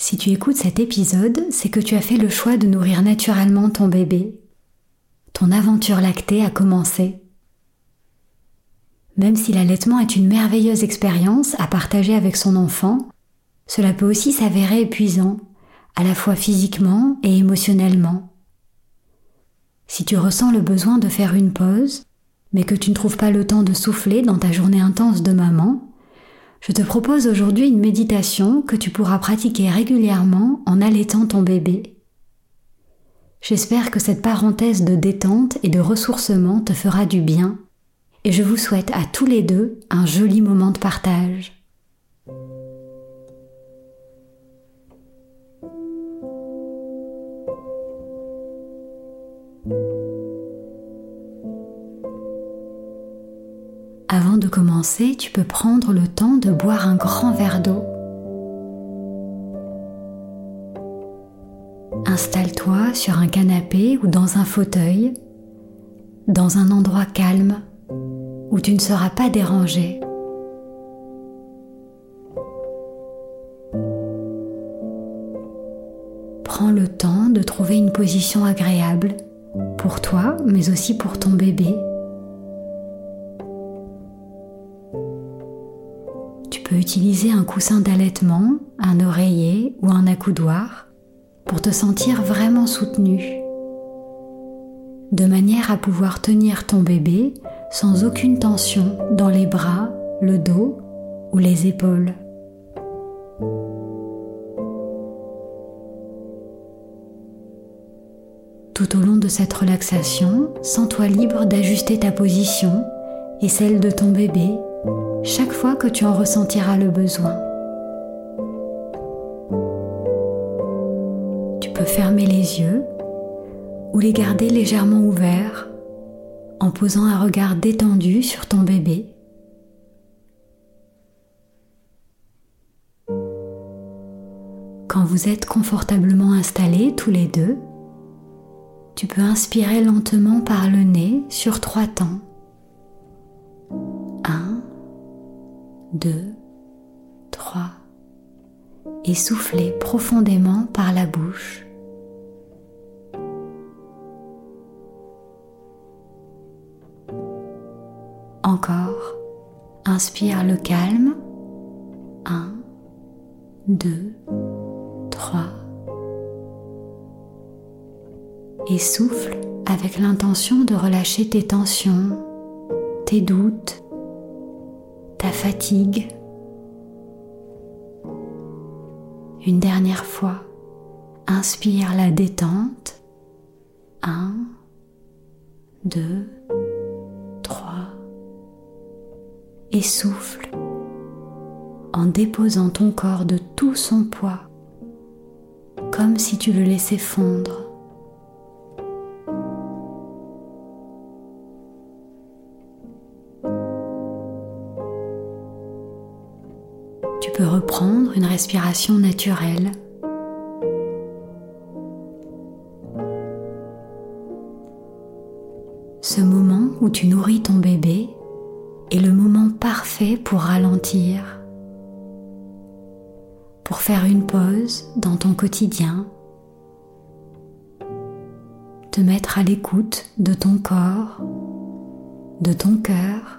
Si tu écoutes cet épisode, c'est que tu as fait le choix de nourrir naturellement ton bébé. Ton aventure lactée a commencé. Même si l'allaitement est une merveilleuse expérience à partager avec son enfant, cela peut aussi s'avérer épuisant, à la fois physiquement et émotionnellement. Si tu ressens le besoin de faire une pause, mais que tu ne trouves pas le temps de souffler dans ta journée intense de maman, je te propose aujourd'hui une méditation que tu pourras pratiquer régulièrement en allaitant ton bébé. J'espère que cette parenthèse de détente et de ressourcement te fera du bien et je vous souhaite à tous les deux un joli moment de partage. De commencer, tu peux prendre le temps de boire un grand verre d'eau. Installe-toi sur un canapé ou dans un fauteuil, dans un endroit calme où tu ne seras pas dérangé. Prends le temps de trouver une position agréable pour toi, mais aussi pour ton bébé. Utiliser un coussin d'allaitement, un oreiller ou un accoudoir pour te sentir vraiment soutenu, de manière à pouvoir tenir ton bébé sans aucune tension dans les bras, le dos ou les épaules. Tout au long de cette relaxation, sens-toi libre d'ajuster ta position et celle de ton bébé chaque fois que tu en ressentiras le besoin. Tu peux fermer les yeux ou les garder légèrement ouverts en posant un regard détendu sur ton bébé. Quand vous êtes confortablement installés tous les deux, tu peux inspirer lentement par le nez sur trois temps. 2, 3 et soufflez profondément par la bouche. Encore, inspire le calme. 1, 2, 3. Et souffle avec l'intention de relâcher tes tensions, tes doutes, ta fatigue. Une dernière fois, inspire la détente. 1, 2, 3. Et souffle en déposant ton corps de tout son poids, comme si tu le laissais fondre. Peux reprendre une respiration naturelle. Ce moment où tu nourris ton bébé est le moment parfait pour ralentir, pour faire une pause dans ton quotidien, te mettre à l'écoute de ton corps, de ton cœur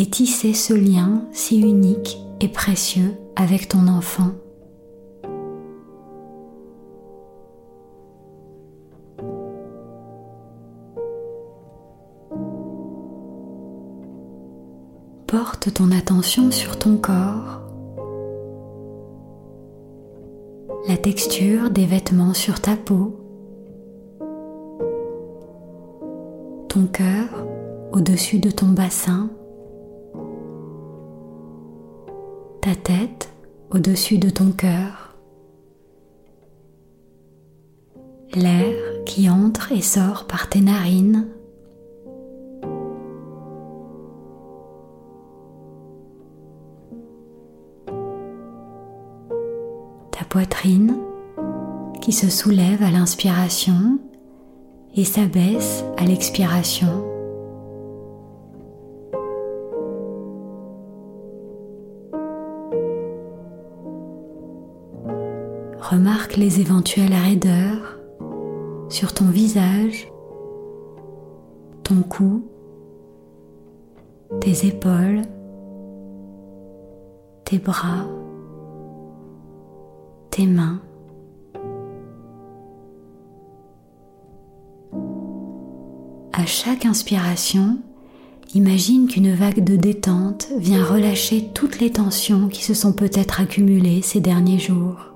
et tisser ce lien si unique et précieux avec ton enfant. Porte ton attention sur ton corps, la texture des vêtements sur ta peau, ton cœur au-dessus de ton bassin, ta tête au-dessus de ton cœur, l'air qui entre et sort par tes narines, ta poitrine qui se soulève à l'inspiration et s'abaisse à l'expiration. Les éventuelles raideurs sur ton visage, ton cou, tes épaules, tes bras, tes mains. À chaque inspiration, imagine qu'une vague de détente vient relâcher toutes les tensions qui se sont peut-être accumulées ces derniers jours.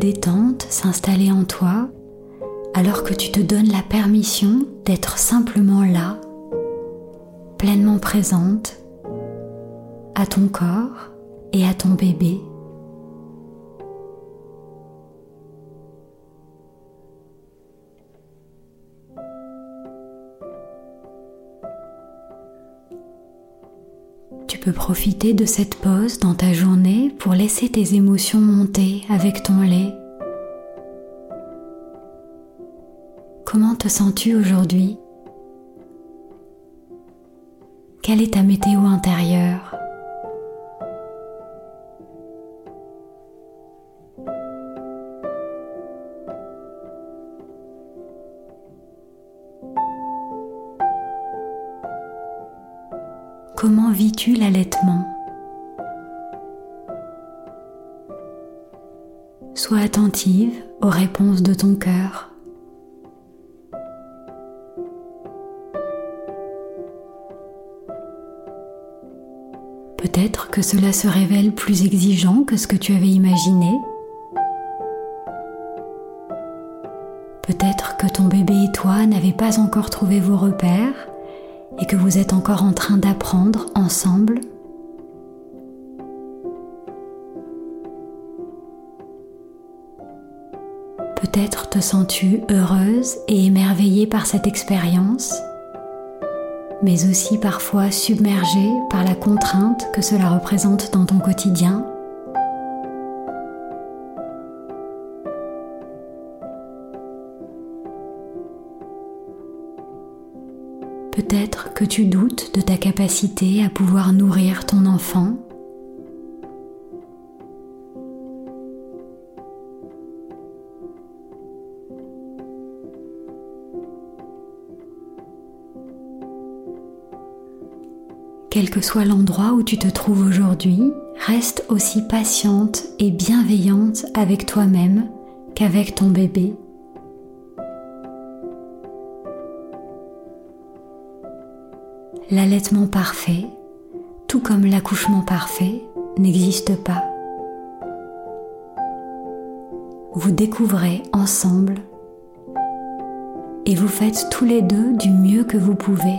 Détente s'installer en toi alors que tu te donnes la permission d'être simplement là, pleinement présente à ton corps et à ton bébé. Peux profiter de cette pause dans ta journée pour laisser tes émotions monter avec ton lait. Comment te sens-tu aujourd'hui? Quelle est ta météo intérieure? L'allaitement Sois attentive aux réponses de ton cœur. Peut-être que cela se révèle plus exigeant que ce que tu avais imaginé. Peut-être que ton bébé et toi n'avez pas encore trouvé vos repères et que vous êtes encore en train d'apprendre ensemble. Peut-être te sens-tu heureuse et émerveillée par cette expérience, mais aussi parfois submergée par la contrainte que cela représente dans ton quotidien Peut-être que tu doutes de ta capacité à pouvoir nourrir ton enfant. Quel que soit l'endroit où tu te trouves aujourd'hui, reste aussi patiente et bienveillante avec toi-même qu'avec ton bébé. L'allaitement parfait, tout comme l'accouchement parfait, n'existe pas. Vous découvrez ensemble et vous faites tous les deux du mieux que vous pouvez.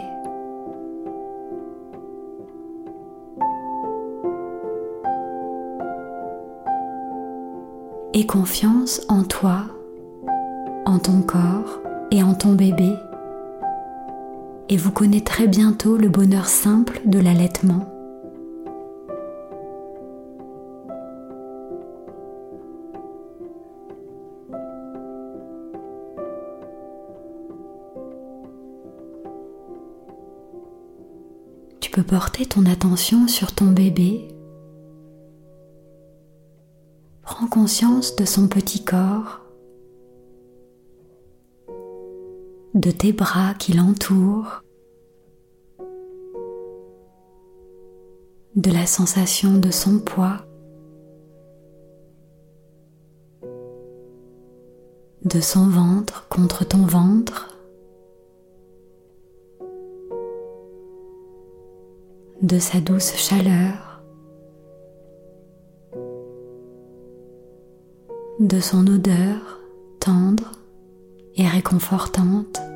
Aie confiance en toi, en ton corps et en ton bébé et vous connaîtrez bientôt le bonheur simple de l'allaitement. Tu peux porter ton attention sur ton bébé. Prends conscience de son petit corps, de tes bras qui l'entourent, de la sensation de son poids, de son ventre contre ton ventre. de sa douce chaleur, de son odeur tendre et réconfortante.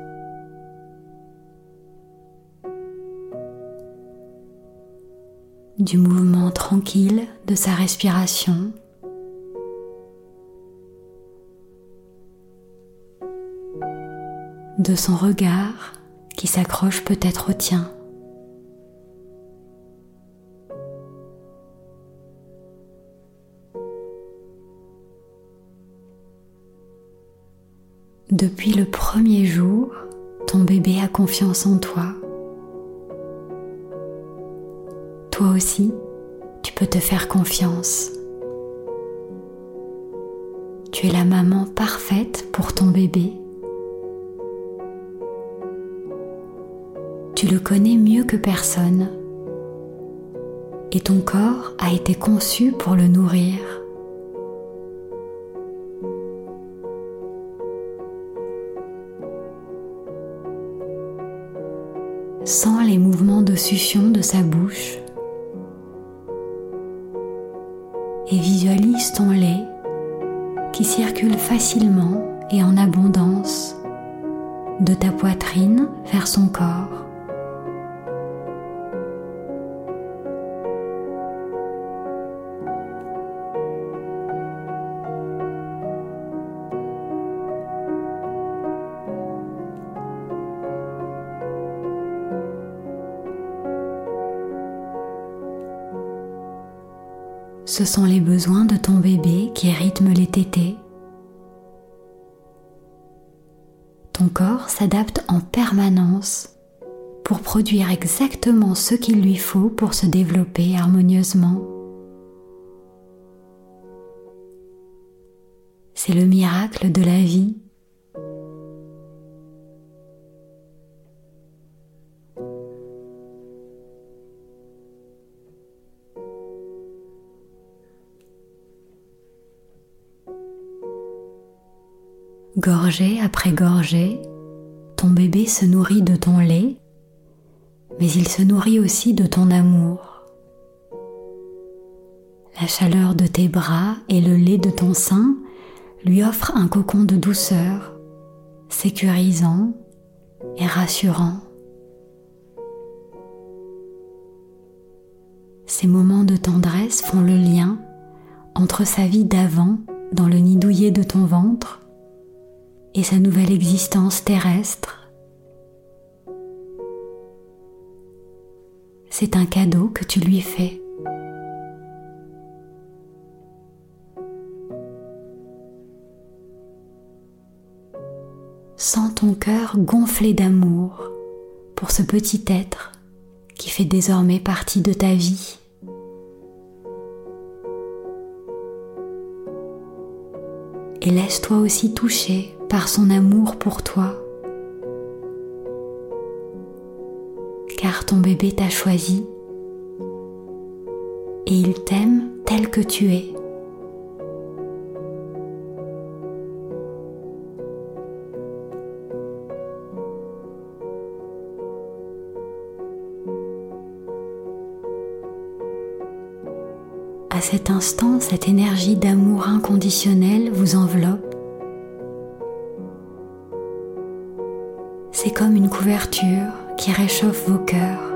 Du mouvement tranquille de sa respiration. de son regard qui s'accroche peut-être au tien. Depuis le premier jour, ton bébé a confiance en toi. Toi aussi, tu peux te faire confiance. Tu es la maman parfaite pour ton bébé. Tu le connais mieux que personne et ton corps a été conçu pour le nourrir. Sens les mouvements de succion de sa bouche facilement et en abondance de ta poitrine vers son corps. Ce sont les besoins de ton bébé qui rythment les tétés. Corps s'adapte en permanence pour produire exactement ce qu'il lui faut pour se développer harmonieusement. C'est le miracle de la vie Gorgée après gorgée, ton bébé se nourrit de ton lait, mais il se nourrit aussi de ton amour. La chaleur de tes bras et le lait de ton sein lui offrent un cocon de douceur, sécurisant et rassurant. Ces moments de tendresse font le lien entre sa vie d'avant dans le nid douillet de ton ventre et sa nouvelle existence terrestre. C'est un cadeau que tu lui fais. Sens ton cœur gonflé d'amour pour ce petit être qui fait désormais partie de ta vie. Et laisse-toi aussi toucher par son amour pour toi. Car ton bébé t'a choisi et il t'aime tel que tu es. À cet instant, cette énergie d'amour inconditionnel vous enveloppe couverture qui réchauffe vos cœurs.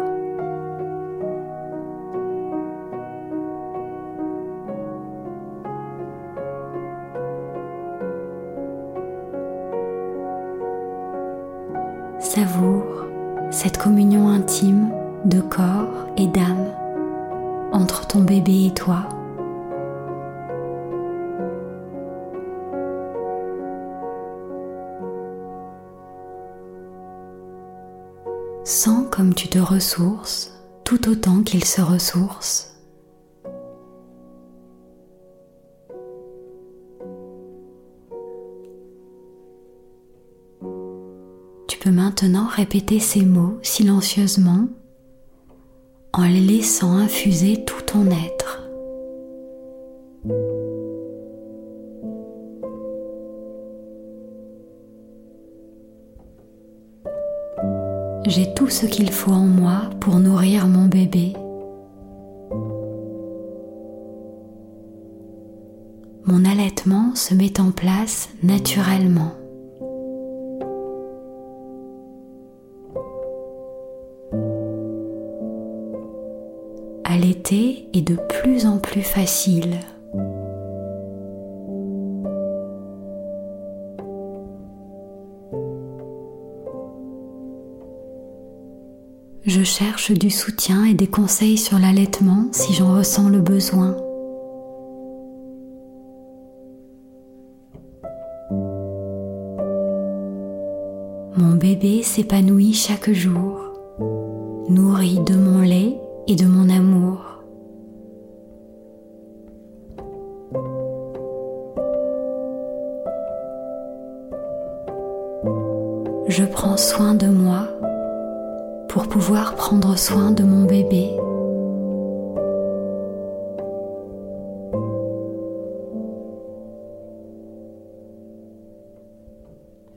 Sens comme tu te ressources tout autant qu'il se ressource. Tu peux maintenant répéter ces mots silencieusement en les laissant infuser tout ton être. J'ai tout ce qu'il faut en moi pour nourrir mon bébé. Mon allaitement se met en place naturellement. Allaiter est de plus en plus facile. Je cherche du soutien et des conseils sur l'allaitement si j'en ressens le besoin. Mon bébé s'épanouit chaque jour, nourri de mon lait et de mon amour. Je prends soin de moi pour pouvoir prendre soin de mon bébé.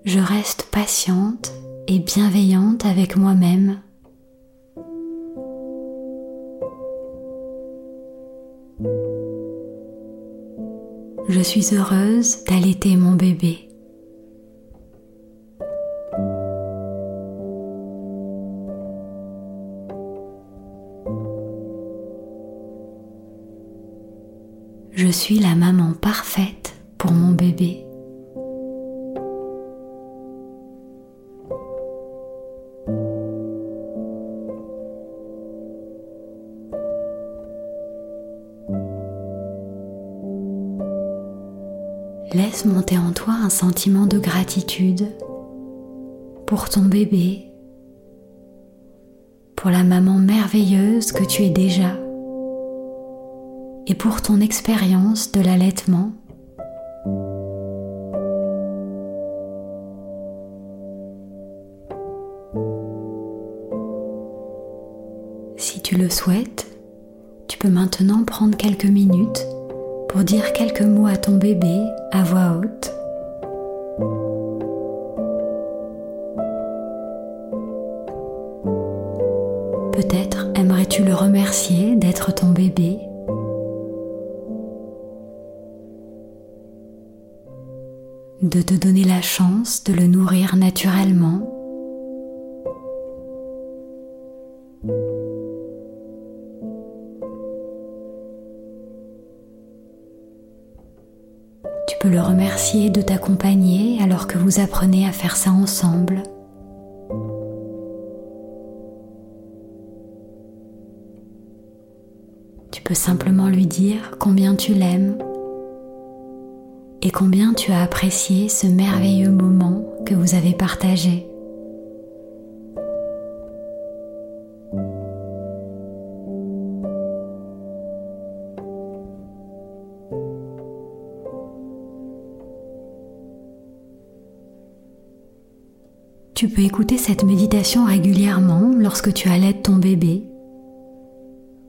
Je reste patiente et bienveillante avec moi-même. Je suis heureuse d'allaiter mon bébé. Suis la maman parfaite pour mon bébé. Laisse monter en toi un sentiment de gratitude pour ton bébé, pour la maman merveilleuse que tu es déjà et pour ton expérience de l'allaitement. Si tu le souhaites, tu peux maintenant prendre quelques minutes pour dire quelques mots à ton bébé à voix haute. Peut-être aimerais-tu le remercier d'être ton bébé de te donner la chance de le nourrir naturellement. Tu peux le remercier de t'accompagner alors que vous apprenez à faire ça ensemble. Tu peux simplement lui dire combien tu l'aimes et combien tu as apprécié ce merveilleux moment que vous avez partagé. Tu peux écouter cette méditation régulièrement lorsque tu allaites ton bébé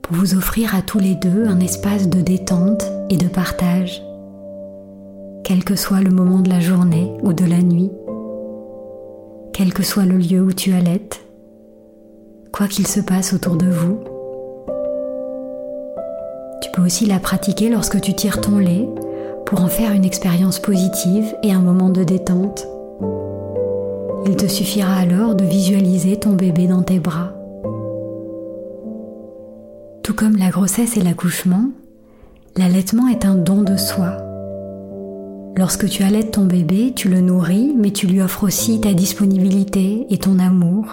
pour vous offrir à tous les deux un espace de détente et de partage quel que soit le moment de la journée ou de la nuit, quel que soit le lieu où tu allaites, quoi qu'il se passe autour de vous. Tu peux aussi la pratiquer lorsque tu tires ton lait pour en faire une expérience positive et un moment de détente. Il te suffira alors de visualiser ton bébé dans tes bras. Tout comme la grossesse et l'accouchement, l'allaitement est un don de soi Lorsque tu allaites ton bébé, tu le nourris, mais tu lui offres aussi ta disponibilité et ton amour.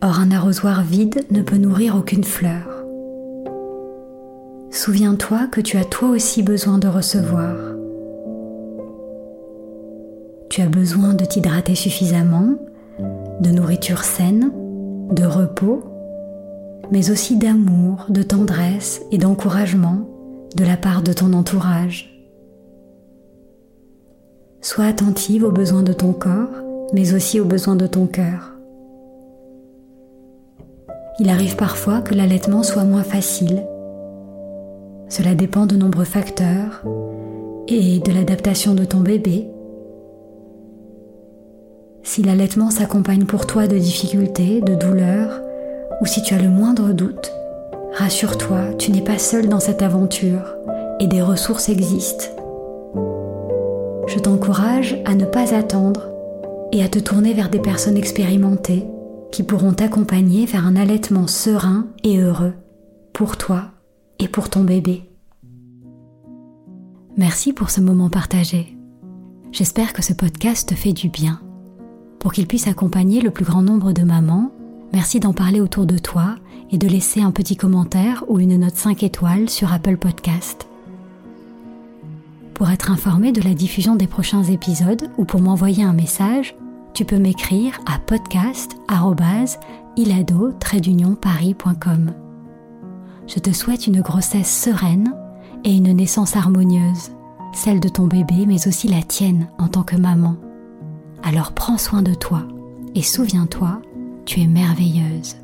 Or, un arrosoir vide ne peut nourrir aucune fleur. Souviens-toi que tu as toi aussi besoin de recevoir. Tu as besoin de t'hydrater suffisamment, de nourriture saine, de repos, mais aussi d'amour, de tendresse et d'encouragement de la part de ton entourage. Sois attentive aux besoins de ton corps, mais aussi aux besoins de ton cœur. Il arrive parfois que l'allaitement soit moins facile. Cela dépend de nombreux facteurs et de l'adaptation de ton bébé. Si l'allaitement s'accompagne pour toi de difficultés, de douleurs, ou si tu as le moindre doute, rassure-toi, tu n'es pas seul dans cette aventure et des ressources existent. Je t'encourage à ne pas attendre et à te tourner vers des personnes expérimentées qui pourront t'accompagner vers un allaitement serein et heureux pour toi et pour ton bébé. Merci pour ce moment partagé. J'espère que ce podcast te fait du bien. Pour qu'il puisse accompagner le plus grand nombre de mamans, merci d'en parler autour de toi et de laisser un petit commentaire ou une note 5 étoiles sur Apple Podcast. Pour être informé de la diffusion des prochains épisodes ou pour m'envoyer un message, tu peux m'écrire à podcast.ilado-paris.com. Je te souhaite une grossesse sereine et une naissance harmonieuse, celle de ton bébé mais aussi la tienne en tant que maman. Alors prends soin de toi et souviens-toi, tu es merveilleuse.